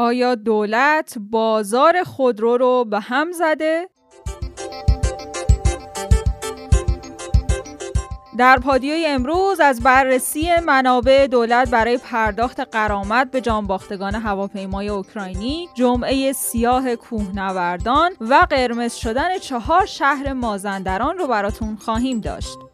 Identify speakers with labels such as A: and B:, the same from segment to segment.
A: آیا دولت بازار خودرو رو به هم زده؟ در پادیوی امروز از بررسی منابع دولت برای پرداخت قرامت به جانباختگان هواپیمای اوکراینی، جمعه سیاه کوهنوردان و قرمز شدن چهار شهر مازندران رو براتون خواهیم داشت.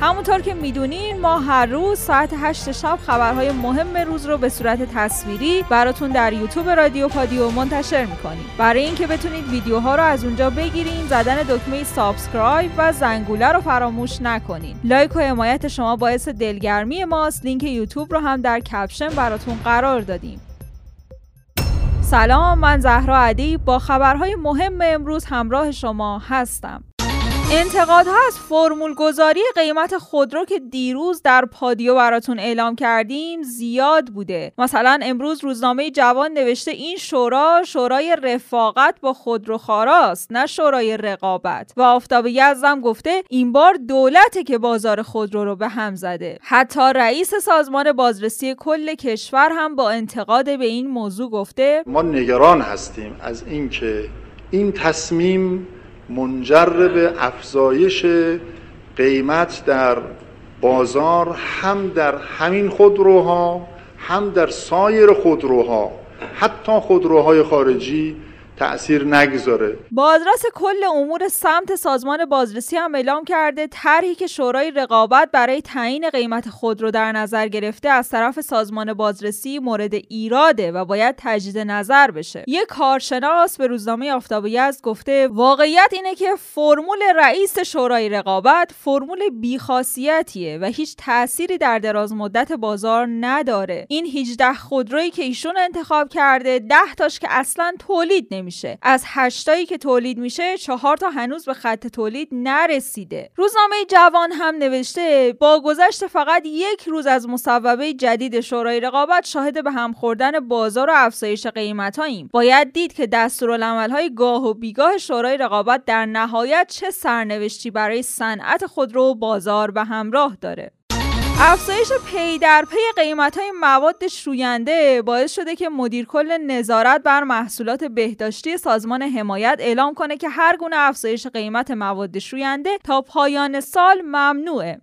A: همونطور که می‌دونین ما هر روز ساعت 8 شب خبرهای مهم روز رو به صورت تصویری براتون در یوتیوب رادیو پادیو منتشر می‌کنیم. برای اینکه بتونید ویدیوها رو از اونجا بگیرین زدن دکمه subscribe و زنگوله رو فراموش نکنین. لایک و حمایت شما باعث دلگرمی ماست. لینک یوتیوب رو هم در caption براتون قرار دادیم. سلام من زهرا عدی با خبرهای مهم امروز همراه شما هستم. انتقادها از فرمول گذاری قیمت خودرو که دیروز در پادیو براتون اعلام کردیم زیاد بوده. مثلا امروز روزنامه جوان نوشته این شورا شورای رفاقت با خودروخاراست نه شورای رقابت. و آفتاب یزدم گفته این بار دولته که بازار خودرو رو به هم زده. حتی رئیس سازمان بازرسی کل کشور هم با انتقاد به این موضوع گفته
B: ما نگران هستیم از اینکه این تصمیم منجر به افزایش قیمت در بازار هم در همین خودروها هم در سایر خودروها حتی خودروهای خارجی تأثیر نگذاره.
A: بازرس کل امور سمت سازمان بازرسی هم اعلام کرده طرحی که شورای رقابت برای تعیین قیمت خودرو در نظر گرفته از طرف سازمان بازرسی مورد ایراده و باید تجدید نظر بشه. یک کارشناس به روزنامه آفتاب یزد گفته واقعیت اینه که فرمول رئیس شورای رقابت فرمول بیخاصیتیه و هیچ تأثیری در دراز مدت بازار نداره. این 18 خودرویی که ایشون انتخاب کرده 10 تاش که اصلا تولید نمی میشه از هشتایی که تولید میشه چهار تا هنوز به خط تولید نرسیده. روزنامه جوان هم نوشته با گذشت فقط یک روز از مصوبه جدید شورای رقابت شاهد به هم خوردن بازار و افزایش قیمت هاییم باید دید که های گاه و بیگاه شورای رقابت در نهایت چه سرنوشتی برای صنعت خودرو بازار به همراه داره. افزایش پی در پی قیمت های مواد شوینده باعث شده که مدیر کل نظارت بر محصولات بهداشتی سازمان حمایت اعلام کنه که هر گونه افزایش قیمت مواد شوینده تا پایان سال ممنوعه.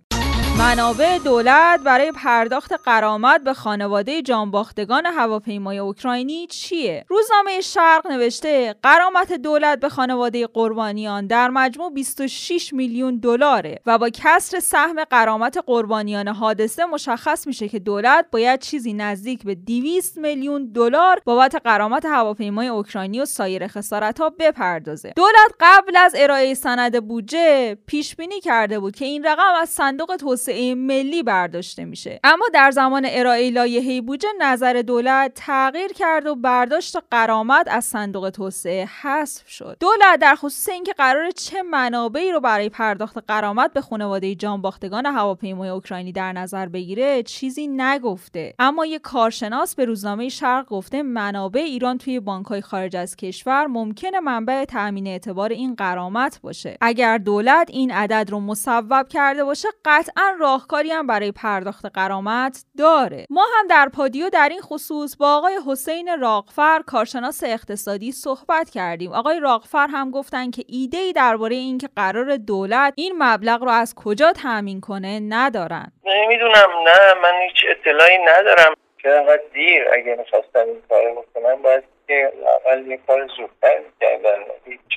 A: منابع دولت برای پرداخت قرامت به خانواده جانباختگان هواپیمای اوکراینی چیه؟ روزنامه شرق نوشته قرامت دولت به خانواده قربانیان در مجموع 26 میلیون دلاره و با کسر سهم قرامت قربانیان حادثه مشخص میشه که دولت باید چیزی نزدیک به 200 میلیون دلار بابت قرامت هواپیمای اوکراینی و سایر خسارت ها بپردازه. دولت قبل از ارائه سند بودجه پیش بینی کرده بود که این رقم از صندوق توسعه ملی برداشته میشه. اما در زمان ارائه لایحه بودجه نظر دولت تغییر کرد و برداشت قرامت از صندوق توسعه حذف شد. دولت در خصوص اینکه قرار چه منابعی رو برای پرداخت قرامت به خانواده جانباختگان هواپیمای اوکراینی در نظر بگیره چیزی نگفته. اما یک کارشناس به روزنامه شرق گفته منابع ایران توی بانکهای خارج از کشور ممکنه منبع تامین اعتبار این قرامت باشه. اگر دولت این عدد رو مصوب کرده باشه قطعا راهکاری هم برای پرداخت قرامت داره. ما هم در پادیو در این خصوص با آقای حسین راقفر کارشناس اقتصادی صحبت کردیم. آقای راقفر هم گفتن که ایده ای درباره اینکه قرار دولت این مبلغ رو از کجا تامین کنه ندارن.
C: نمی‌دونم نه من هیچ اطلاعی ندارم که انقدر دیر اگه می‌خواستم این کار می‌کنم باید که اول یه کار زودتر می‌کردن.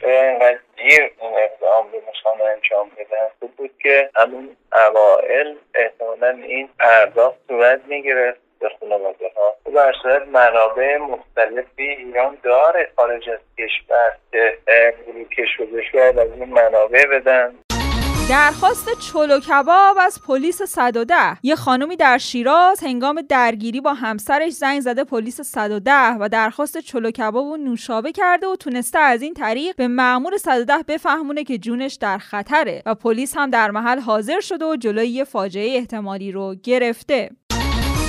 C: چرا اینقدر دیر این اقدام رو می‌خوان انجام بدن. خوب بود که همون اوائل احتمالا این پرداخت صورت می‌گرفت به خانواده ها و بر منابع مختلفی ایران داره خارج از کشور که کش و از این منابع بدن.
A: درخواست چلو کباب از پلیس 110 یه خانومی در شیراز هنگام درگیری با همسرش زنگ زده پلیس 110 و درخواست چلو کباب و نوشابه کرده و تونسته از این طریق به مأمور 110 بفهمونه که جونش در خطره و پلیس هم در محل حاضر شده و جلوی یه فاجعه احتمالی رو گرفته.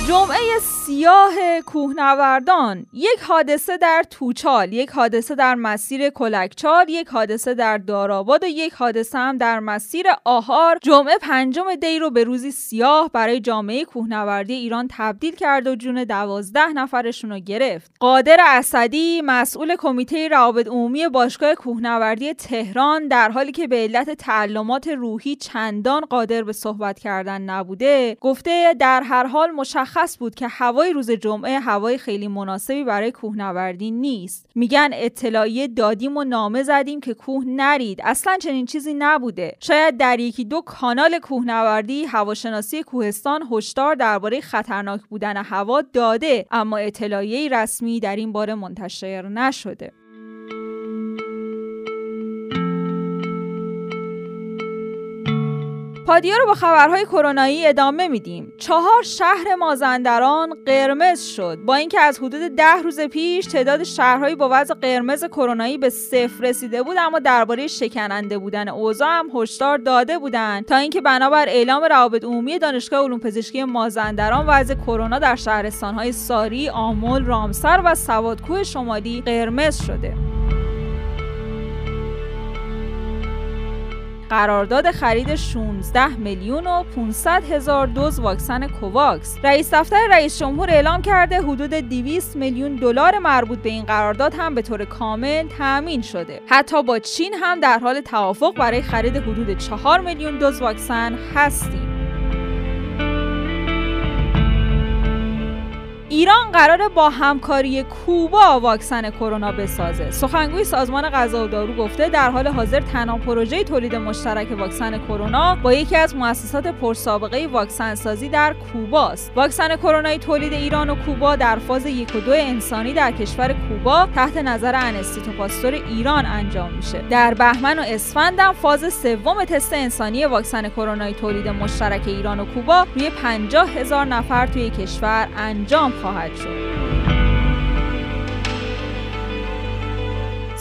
A: جمعه سیاه کوهنوردان یک حادثه در توچال یک حادثه در مسیر کلکچال یک حادثه در داراباد و یک حادثه هم در مسیر آهار. جمعه پنجم دی رو به روزی سیاه برای جامعه کوهنوردی ایران تبدیل کرد و جون دوازده نفرشون رو گرفت. قادر اسدی مسئول کمیته روابط عمومی باشگاه کوهنوردی تهران در حالی که به علت تعلمات روحی چندان قادر به صحبت کردن نبوده گفته در هر حال مشخص بود که هوای روز جمعه هوای خیلی مناسبی برای کوهنوردی نیست. میگن اطلاعیه دادیم و نامه زدیم که کوه نرید. اصلا چنین چیزی نبوده. شاید در یکی دو کانال کوهنوردی هواشناسی کوهستان هشدار درباره خطرناک بودن هوا داده اما اطلاعیه رسمی در این باره منتشر نشده. پادیا رو با خبرهای کرونایی ادامه میدیم. چهار شهر مازندران قرمز شد. با اینکه از حدود ده روز پیش تعداد شهرهایی با وضع قرمز کرونایی به صفر رسیده بود اما درباره شکننده بودن اوضاع هم هشدار داده بودند تا اینکه بنابر اعلام روابط عمومی دانشگاه علوم پزشکی مازندران وضع کرونا در شهرستانهای ساری، آمل، رامسر و سوادکوه شمالی قرمز شده. قرارداد خرید 16 میلیون و 500 هزار دوز واکسن کوواکس. رئیس دفتر رئیس جمهور اعلام کرده حدود 200 میلیون دلار مربوط به این قرارداد هم به طور کامل تأمین شده. حتی با چین هم در حال توافق برای خرید حدود 4 میلیون دوز واکسن هستیم. ایران قراره با همکاری کوبا واکسن کرونا بسازه. سخنگوی سازمان غذا و دارو گفته در حال حاضر تنها پروژه تولید مشترک واکسن کرونا با یکی از مؤسسات پرسابقه واکسن سازی در کوباست. واکسن کرونای تولید ایران و کوبا در فاز یک و دو انسانی در کشور کوبا تحت نظر انستیتو پاستور ایران انجام میشه. در بهمن و اسفند هم فاز سوم تست انسانی واکسن کرونای تولید مشترک ایران و کوبا روی 50 هزار نفر توی کشور انجام خواهد شد.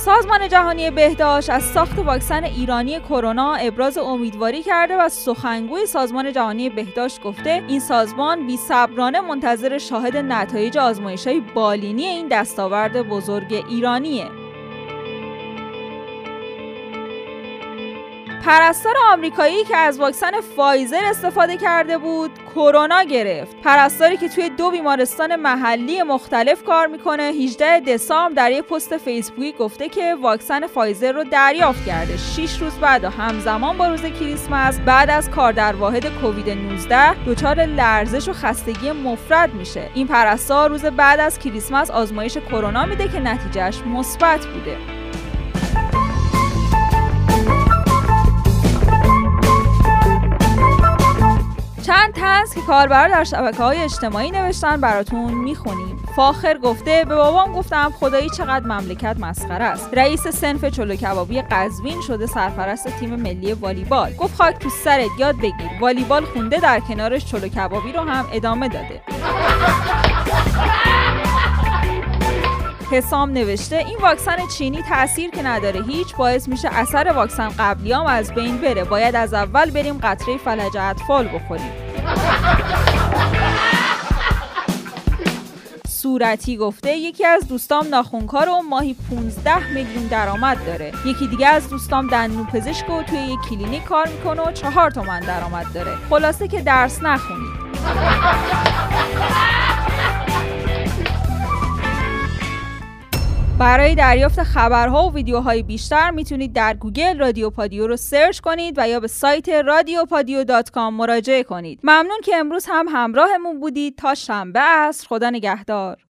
A: سازمان جهانی بهداشت از ساخت واکسن ایرانی کرونا ابراز امیدواری کرده و سخنگوی سازمان جهانی بهداشت گفته این سازمان بی صبرانه منتظر شاهد نتایج آزمایش های بالینی این دستاورد بزرگ ایرانیه پرستار آمریکایی که از واکسن فایزر استفاده کرده بود کرونا گرفت. پرستاری که توی دو بیمارستان محلی مختلف کار می‌کنه 18 دسامبر در یک پست فیسبوکی گفته که واکسن فایزر رو دریافت کرده. 6 روز بعد و همزمان با روز کریسمس بعد از کار در واحد کووید 19 دچار لرزش و خستگی مفرط میشه. این پرستار روز بعد از کریسمس آزمایش کرونا میده که نتیجهش مثبت بوده. که کاربرا در شبکه های اجتماعی نوشتن براتون می‌خونیم. فاخر گفته به بابام گفتم خدایی چقدر مملکت مسخره است. رئیس سنف چلو کبابی قزوین شده سرپرست تیم ملی والیبال. گفت خاک تو سرت یاد بگیر. والیبال خونده در کنارش چلو کبابی رو هم ادامه داده. حسام نوشته این واکسن چینی تاثیر که نداره هیچ باعث میشه اثر واکسن قبلیام از بین بره. باید از اول بریم قطره فلج اطفال بخوریم. صورتی گفته یکی از دوستام ناخونکار و ماهی 15 میلیون درآمد داره. یکی دیگه از دوستام دندون پزشک و توی یک کلینیک کار می‌کنه و چهار تومن درآمد داره. خلاصه که درس نخونید برای دریافت خبرها و ویدیوهای بیشتر می‌تونید در گوگل رادیو پادیو رو سرچ کنید و یا به سایت رادیو مراجعه کنید. ممنون که امروز هم همراهمون بودید. تا شنبه عصر خدا نگهدار.